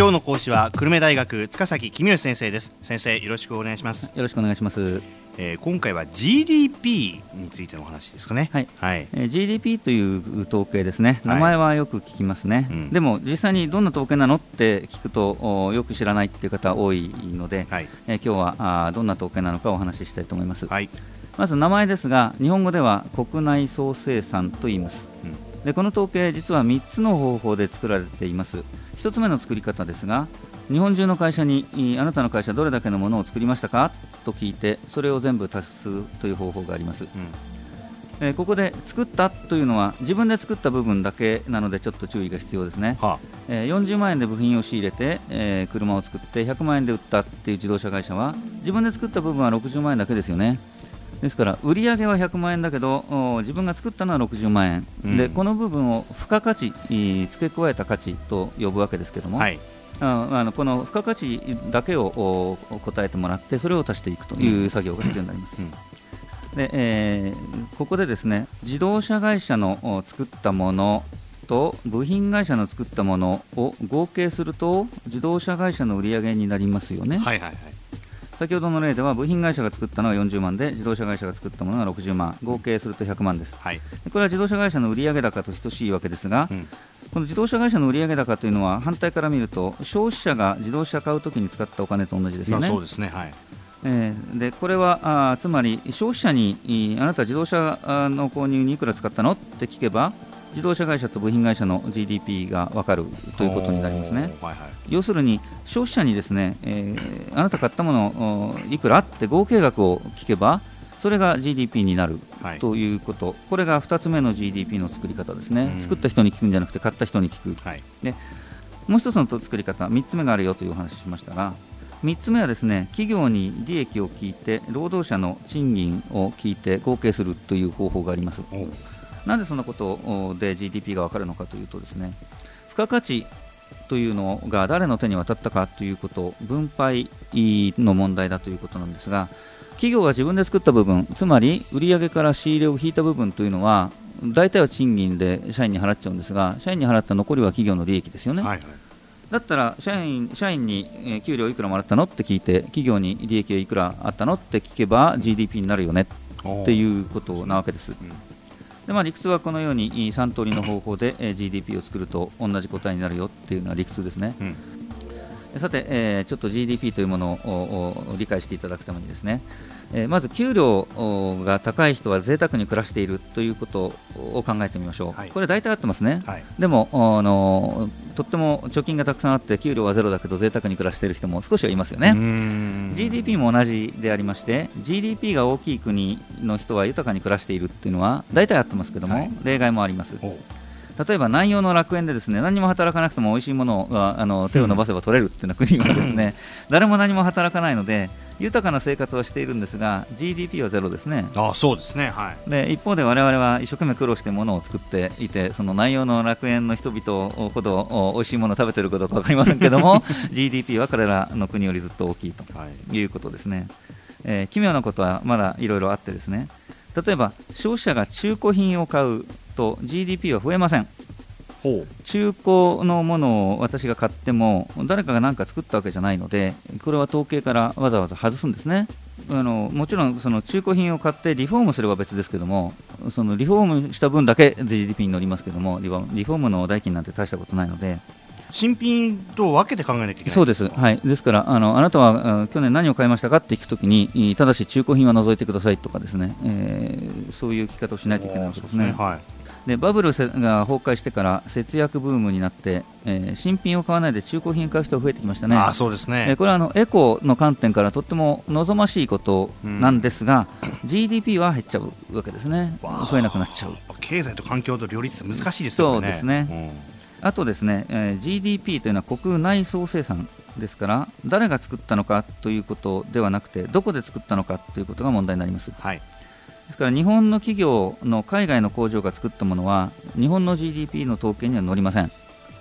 今日の講師は久留米大学塚崎公義先生です先生よろしくお願いしますよろしくお願いしますえー、今回は GDP についてのお話ですかね。はい。はい、えー、GDP という統計ですね。名前はよく聞きますね。はいうん、でも実際にどんな統計なのって聞くとよく知らないっていう方多いので、はい、えー、今日はあどんな統計なのかお話ししたいと思います。はい、まず名前ですが、日本語では国内総生産と言います。うん、でこの統計実は3つの方法で作られています。1つ目の作り方ですが、日本中の会社にあなたの会社どれだけのものを作りましたか？と聞いてそれを全部足すという方法があります、うん、えー、ここで作ったというのは自分で作った部分だけなのでちょっと注意が必要ですね、はあ、えー、40万円で部品を仕入れて、えー、車を作って100万円で売ったっていう自動車会社は自分で作った部分は60万円だけですよねですから売上は100万円だけど自分が作ったのは60万円、うん、でこの部分を付加価値付け加えた価値と呼ぶわけですけども、はい。あのこの付加価値だけを答えてもらってそれを足していくという作業が必要になります。でえー、ここでですね自動車会社の作ったものと部品会社の作ったものを合計すると自動車会社の売り上げになりますよね。はいはいはい先ほどの例では部品会社が作ったのは40万で自動車会社が作ったものが60万。合計すると100万です、はい、これは自動車会社の売上高と等しいわけですが、うん、この自動車会社の売上高というのは反対から見ると消費者が自動車買うときに使ったお金と同じですよね。そうですね。はい。えー、でこれはあつまり消費者にあなた自動車の購入にいくら使ったの？って聞けば自動車会社と部品会社の GDP が分かるということになりますね。はいはい、要するに消費者にですね、えー、あなた買ったものいくらって合計額を聞けばそれが GDP になるということ、はい、これが2つ目の GDP の作り方ですね、作った人に聞くんじゃなくて買った人に聞く、はい、でもう1つの作り方、3つ目があるよというお話ししましたが、3つ目はですね企業に利益を聞いて、労働者の賃金を聞いて合計するという方法があります。なんでそんなことで GDP が分かるのかというとですね付加価値というのが誰の手に渡ったかということ分配の問題だということなんですが企業が自分で作った部分つまり売上から仕入れを引いた部分というのは大体は賃金で社員に払っちゃうんですが社員に払った残りは企業の利益ですよね、はいはい、だったら社員社員に給料いくらもらったのって聞いて企業に利益はいくらあったのって聞けば GDP になるよねっていうことなわけです。でまあ、理屈はこのように3通りの方法で GDP を作ると同じ答えになるよっていうのは理屈ですね。うんさて、えー、ちょっと GDP というものを理解していただくためにですね、えー、まず給料が高い人は贅沢に暮らしているということを考えてみましょう、はい、これ大体合ってますね、はい、でもあのとっても貯金がたくさんあって給料はゼロだけど贅沢に暮らしている人も少しはいますよね。GDP も同じでありまして GDP が大きい国の人は豊かに暮らしているっていうのは大体合ってますけども、はい、例外もあります例えば南洋の楽園でですね何も働かなくても美味しいものがあの手を伸ばせば取れるっていうような国はですね誰も何も働かないので豊かな生活はしているんですが GDP はゼロですね。あそうですね、はい、で一方で我々は一生懸命苦労してものを作っていてその南洋の楽園の人々ほど美味しいものを食べているかどうか分かりませんけども GDP は彼らの国よりずっと大きいということですね。はい、えー、奇妙なことはまだいろいろあってですね例えば消費者が中古品を買うと GDP は増えません。中古のものを私が買っても誰かが何か作ったわけじゃないのでこれは統計からわざわざ外すんですね。あのもちろんその中古品を買ってリフォームすれば別ですけどもそのリフォームした分だけ GDP に乗りますけどもリフォームの代金なんて大したことないので。新品と分けて考えなきゃいけない。そうです、はい、ですからあのあなたは去年何を買いましたかって聞くときにただし中古品は除いてくださいとかですね、えー、そういう聞き方をしないといけないわけですね。はいでバブルが崩壊してから節約ブームになって、えー、新品を買わないで中古品を買う人が増えてきましたね。あそうですね、えー、これはあのエコの観点からとっても望ましいことなんですが、うん、GDP は減っちゃうわけですね、増えなくなっちゃう。経済と環境と両立難しいですよね。そうですね、うん、あとですね、えー、GDP というのは国内総生産ですから誰が作ったのかということではなくてどこで作ったのかということが問題になります。はいですから日本の企業の海外の工場が作ったものは日本の GDP の統計には載りません。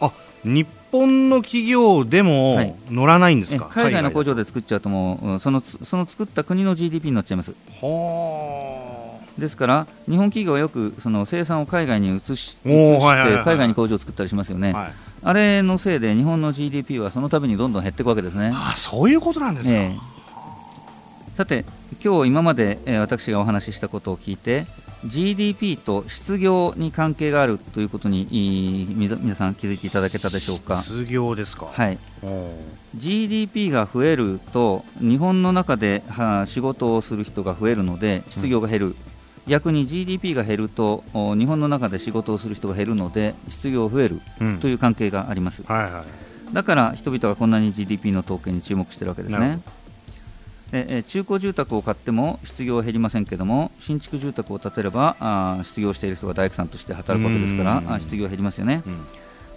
あ日本の企業でも載らないんですか、はい、海外の工場で作っちゃうともうそのその作った国の GDP に載っちゃいます。はですから日本企業はよくその生産を海外に移し移して海外に工場を作ったりしますよね、はい、あれのせいで日本の GDP はその度にどんどん減っていくわけですね。あそういうことなんですか、えー、さて今日今まで、えー、私がお話ししたことを聞いて GDP と失業に関係があるということに皆さん気づいていただけたでしょうか？失業ですか。はい。GDP が増えると日本の中では仕事をする人が増えるので失業が減る、うん、逆に GDP が減ると日本の中で仕事をする人が減るので失業が増えるという関係があります、うんはいはい、だから人々がこんなに GDP の統計に注目しているわけですねえ中古住宅を買っても失業は減りませんけども新築住宅を建てればあ失業している人が大工さんとして働くわけですからあ失業は減りますよね、うん、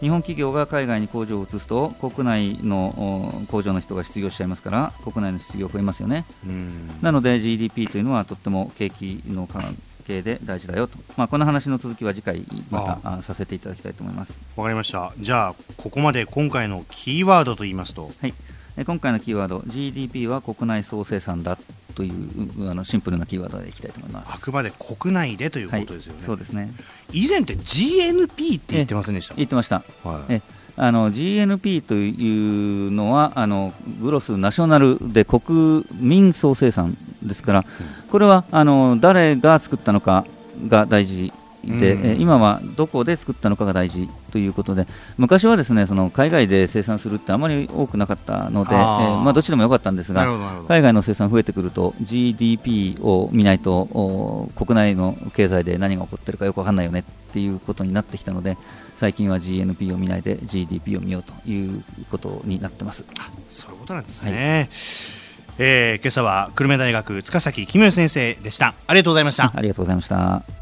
日本企業が海外に工場を移すと国内の工場の人が失業しちゃいますから国内の失業増えますよね。なので GDP というのはとっても景気の関係で大事だよと、まあ、この話の続きは次回またさせていただきたいと思います。わかりました。じゃあここまで今回のキーワードと言いますとはい今回のキーワード GDP は国内総生産だというあのシンプルなキーワードでいきたいと思います。あくまで国内でということですよね、はい、そうですね。以前って GNP って言ってませんでした？言ってました、はい、えあの GNP というのはあのグロスナショナルで国民総生産ですから、これはあの誰が作ったのかが大事で、うん、今はどこで作ったのかが大事ということで昔はですねその海外で生産するってあまり多くなかったので、あえー、まあ、どっちでもよかったんですが海外の生産増えてくると GDP を見ないと国内の経済で何が起こっているかよく分かんないよねっていうことになってきたので最近は GNP を見ないで GDP を見ようということになってます。そういうことなんですね、はいえー、今朝は久留米大学塚崎公代先生でした。ありがとうございました。ありがとうございました